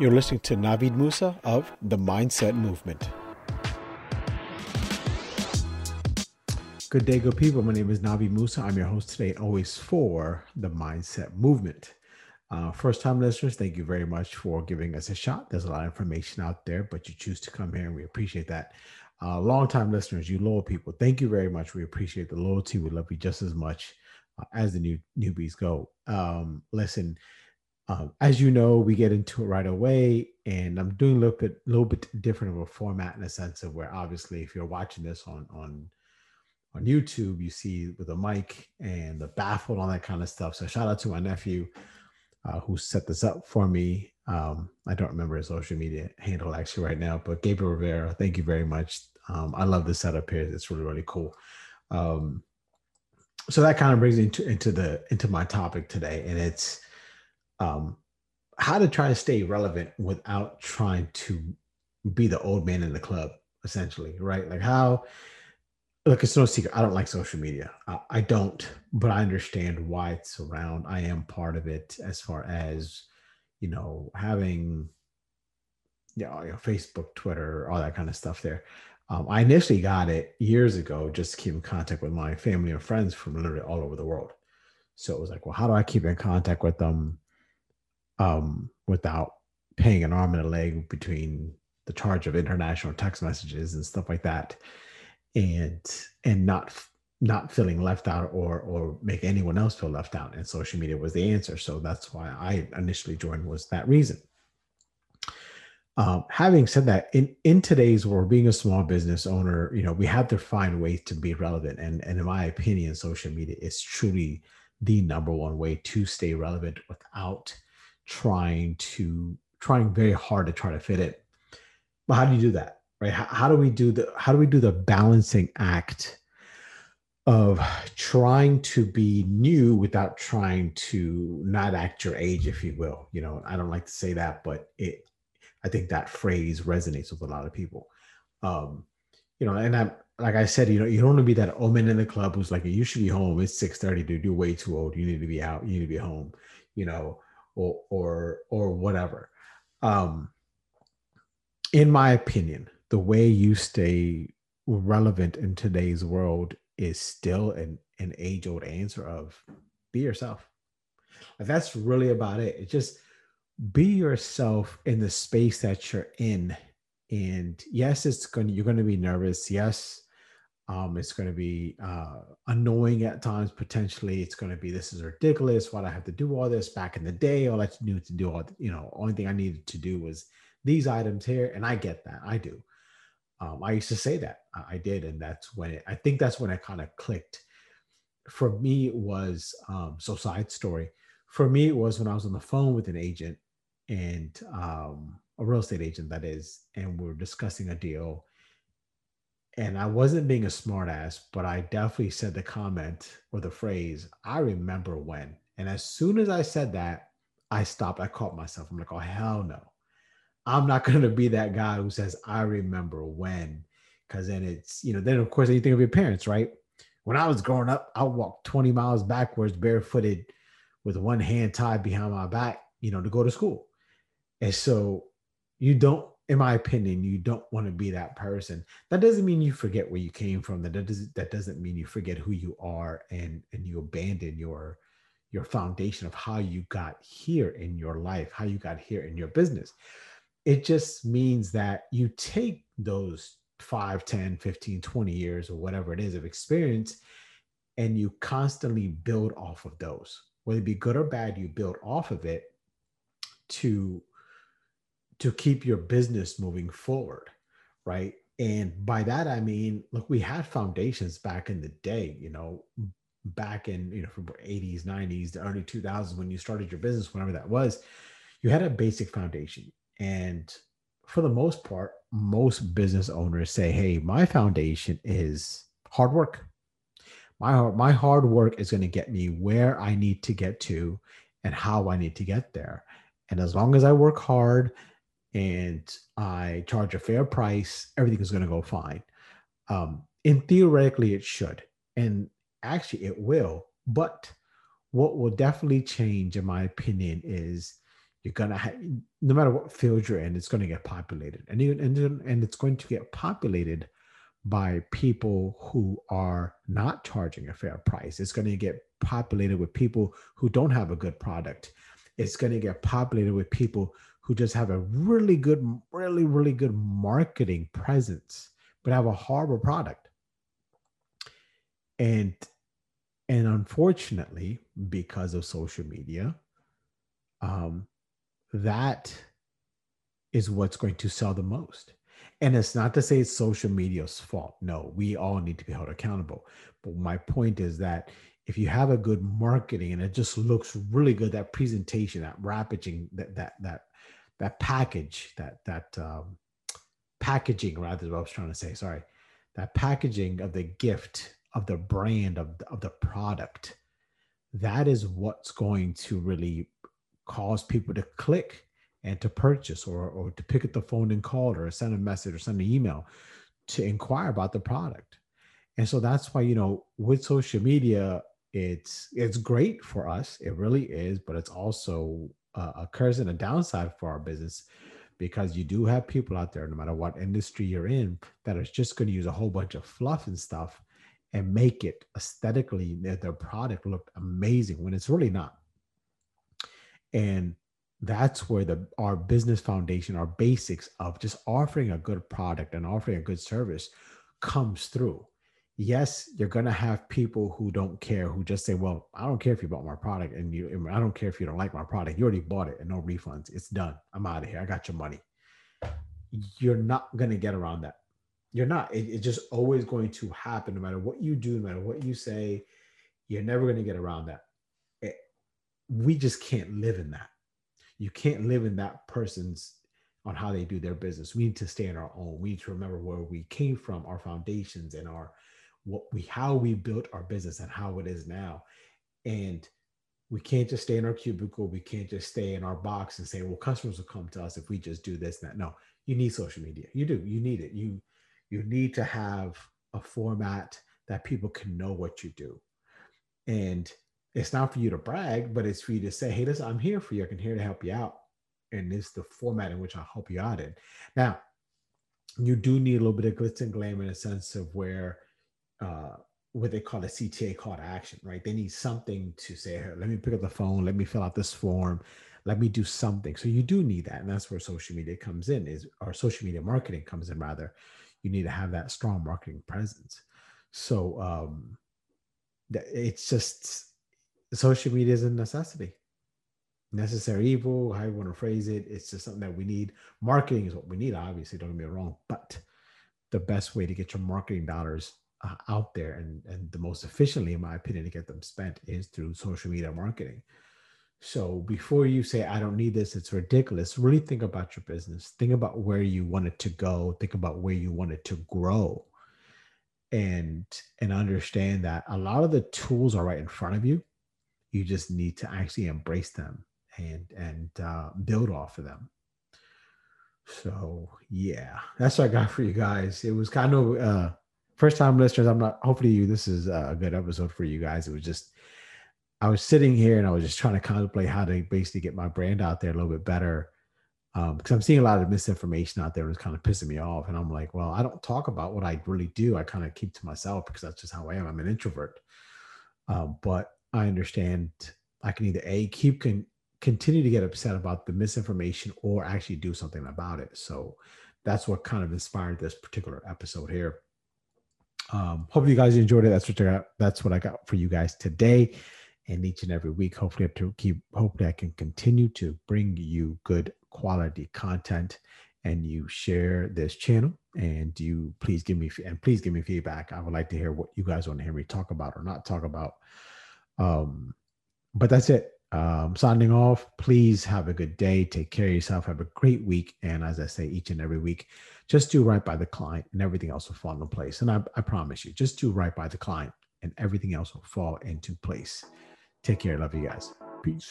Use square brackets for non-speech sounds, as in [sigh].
You're listening to Navid Musa of the Mindset Movement. Good day, good people. My name is Navid Musa. I'm your host today, always for the Mindset Movement. Uh, first time listeners, thank you very much for giving us a shot. There's a lot of information out there, but you choose to come here, and we appreciate that. Uh, long time listeners, you loyal people, thank you very much. We appreciate the loyalty. We love you just as much uh, as the new newbies go. Um, listen, um, as you know, we get into it right away, and I'm doing a little bit, little bit different of a format in a sense of where obviously, if you're watching this on on on YouTube, you see with a mic and the baffle and all that kind of stuff. So shout out to my nephew uh, who set this up for me. Um, I don't remember his social media handle actually right now, but Gabriel Rivera, thank you very much. Um, I love the setup here. It's really really cool. Um, so that kind of brings me into, into the into my topic today, and it's um, how to try to stay relevant without trying to be the old man in the club, essentially, right? Like how, look, it's no secret. I don't like social media. I, I don't, but I understand why it's around. I am part of it as far as, you know, having, know, you know Facebook, Twitter, all that kind of stuff there. Um, I initially got it years ago just to keep in contact with my family and friends from literally all over the world. So it was like, well, how do I keep in contact with them? Um, without paying an arm and a leg between the charge of international text messages and stuff like that and and not not feeling left out or or make anyone else feel left out and social media was the answer. So that's why i initially joined was that reason. Um, having said that in in today's world being a small business owner you know we have to find ways to be relevant and and in my opinion social media is truly the number one way to stay relevant without trying to trying very hard to try to fit it. But how do you do that? Right? How, how do we do the how do we do the balancing act of trying to be new without trying to not act your age, if you will? You know, I don't like to say that, but it I think that phrase resonates with a lot of people. Um, you know, and I'm like I said, you know, you don't want to be that old man in the club who's like, you should be home. It's 6 30, dude. You're way too old. You need to be out. You need to be home. You know, or or or whatever. Um, in my opinion, the way you stay relevant in today's world is still an, an age old answer of be yourself. Like that's really about it. It's just be yourself in the space that you're in. And yes, it's going to, you're going to be nervous. Yes, um, it's going to be uh, annoying at times. Potentially, it's going to be this is ridiculous. Why do I have to do all this? Back in the day, all I knew to do all you know, only thing I needed to do was these items here, and I get that. I do. Um, I used to say that I, I did, and that's when it, I think that's when it kind of clicked. For me, it was um, so side story. For me, it was when I was on the phone with an agent and um, a real estate agent, that is, and we we're discussing a deal and I wasn't being a smartass, but I definitely said the comment or the phrase, I remember when. And as soon as I said that, I stopped. I caught myself. I'm like, oh, hell no. I'm not [laughs] going to be that guy who says, I remember when. Because then it's, you know, then of course, you think of your parents, right? When I was growing up, I walked 20 miles backwards, barefooted, with one hand tied behind my back, you know, to go to school. And so you don't in my opinion, you don't want to be that person. That doesn't mean you forget where you came from. That doesn't that doesn't mean you forget who you are and and you abandon your your foundation of how you got here in your life, how you got here in your business. It just means that you take those 5, 10, 15, 20 years or whatever it is of experience and you constantly build off of those. Whether it be good or bad, you build off of it to to keep your business moving forward, right? And by that I mean, look, we had foundations back in the day, you know, back in you know from 80s, 90s, the early 2000s when you started your business, whenever that was, you had a basic foundation. And for the most part, most business owners say, "Hey, my foundation is hard work. My hard, my hard work is going to get me where I need to get to and how I need to get there. And as long as I work hard and I charge a fair price, everything is going to go fine. Um, and theoretically, it should. And actually, it will. But what will definitely change, in my opinion, is you're gonna have no matter what field you're in, it's gonna get populated, and you, and and it's going to get populated by people who are not charging a fair price. It's going to get populated with people who don't have a good product. It's going to get populated with people who just have a really good, really, really good marketing presence, but have a horrible product. And and unfortunately, because of social media, um, that is what's going to sell the most. And it's not to say it's social media's fault. No, we all need to be held accountable. But my point is that if you have a good marketing and it just looks really good, that presentation, that packaging, that that that that package, that that um, packaging, rather is what I was trying to say. Sorry, that packaging of the gift of the brand of of the product, that is what's going to really cause people to click and to purchase or, or to pick up the phone and call or send a message or send an email to inquire about the product. And so that's why, you know, with social media, it's it's great for us. It really is, but it's also uh, a curse and a downside for our business because you do have people out there, no matter what industry you're in, that are just going to use a whole bunch of fluff and stuff and make it aesthetically their product look amazing when it's really not. And that's where the our business foundation, our basics of just offering a good product and offering a good service comes through. Yes, you're gonna have people who don't care, who just say, "Well, I don't care if you bought my product, and you, I don't care if you don't like my product. You already bought it, and no refunds. It's done. I'm out of here. I got your money." You're not gonna get around that. You're not. It, it's just always going to happen, no matter what you do, no matter what you say. You're never gonna get around that. It, we just can't live in that you can't live in that person's on how they do their business. We need to stay in our own. We need to remember where we came from, our foundations, and our what we how we built our business and how it is now. And we can't just stay in our cubicle. We can't just stay in our box and say, well, customers will come to us if we just do this and that. No, you need social media. You do. You need it. You you need to have a format that people can know what you do. And it's not for you to brag, but it's for you to say, hey, listen, I'm here for you. i can here to help you out. And this is the format in which I'll help you out in. Now, you do need a little bit of glitz and glam in a sense of where uh, what they call a CTA call to action, right? They need something to say, hey, let me pick up the phone, let me fill out this form, let me do something. So you do need that. And that's where social media comes in, is or social media marketing comes in rather. You need to have that strong marketing presence. So um it's just social media is a necessity necessary evil how you want to phrase it it's just something that we need marketing is what we need obviously don't get me wrong but the best way to get your marketing dollars uh, out there and and the most efficiently in my opinion to get them spent is through social media marketing. So before you say i don't need this it's ridiculous really think about your business. Think about where you want it to go. Think about where you want it to grow. And and understand that a lot of the tools are right in front of you. You just need to actually embrace them and and uh, build off of them. So yeah that's what i got for you guys. It was kind of uh first time listeners i'm not hopefully you this is a good episode for you guys. It was just i was sitting here and i was just trying to contemplate how to basically get my brand out there a little bit better um because i'm seeing a lot of misinformation out there and it's kind of pissing me off. And i'm like well i don't talk about what i really do. I kind of keep to myself because that's just how i am. I'm an introvert. Um, but I understand I can either a keep can continue to get upset about the misinformation or actually do something about it. So that's what kind of inspired this particular episode here. Um, hopefully you guys enjoyed it. That's what I got. That's what I got for you guys today and each and every week. Hopefully I to keep hopefully I can continue to bring you good quality content and you share this channel and you please give me and please give me feedback. I would like to hear what you guys want to hear me talk about or not talk about. Um, but that's it. Um, signing off. Please have a good day. Take care of yourself. Have a great week. And as I say each and every week, just do right by the client and everything else will fall into place. And I, I promise you, just do right by the client and everything else will fall into place. Take care. Love you guys. Peace.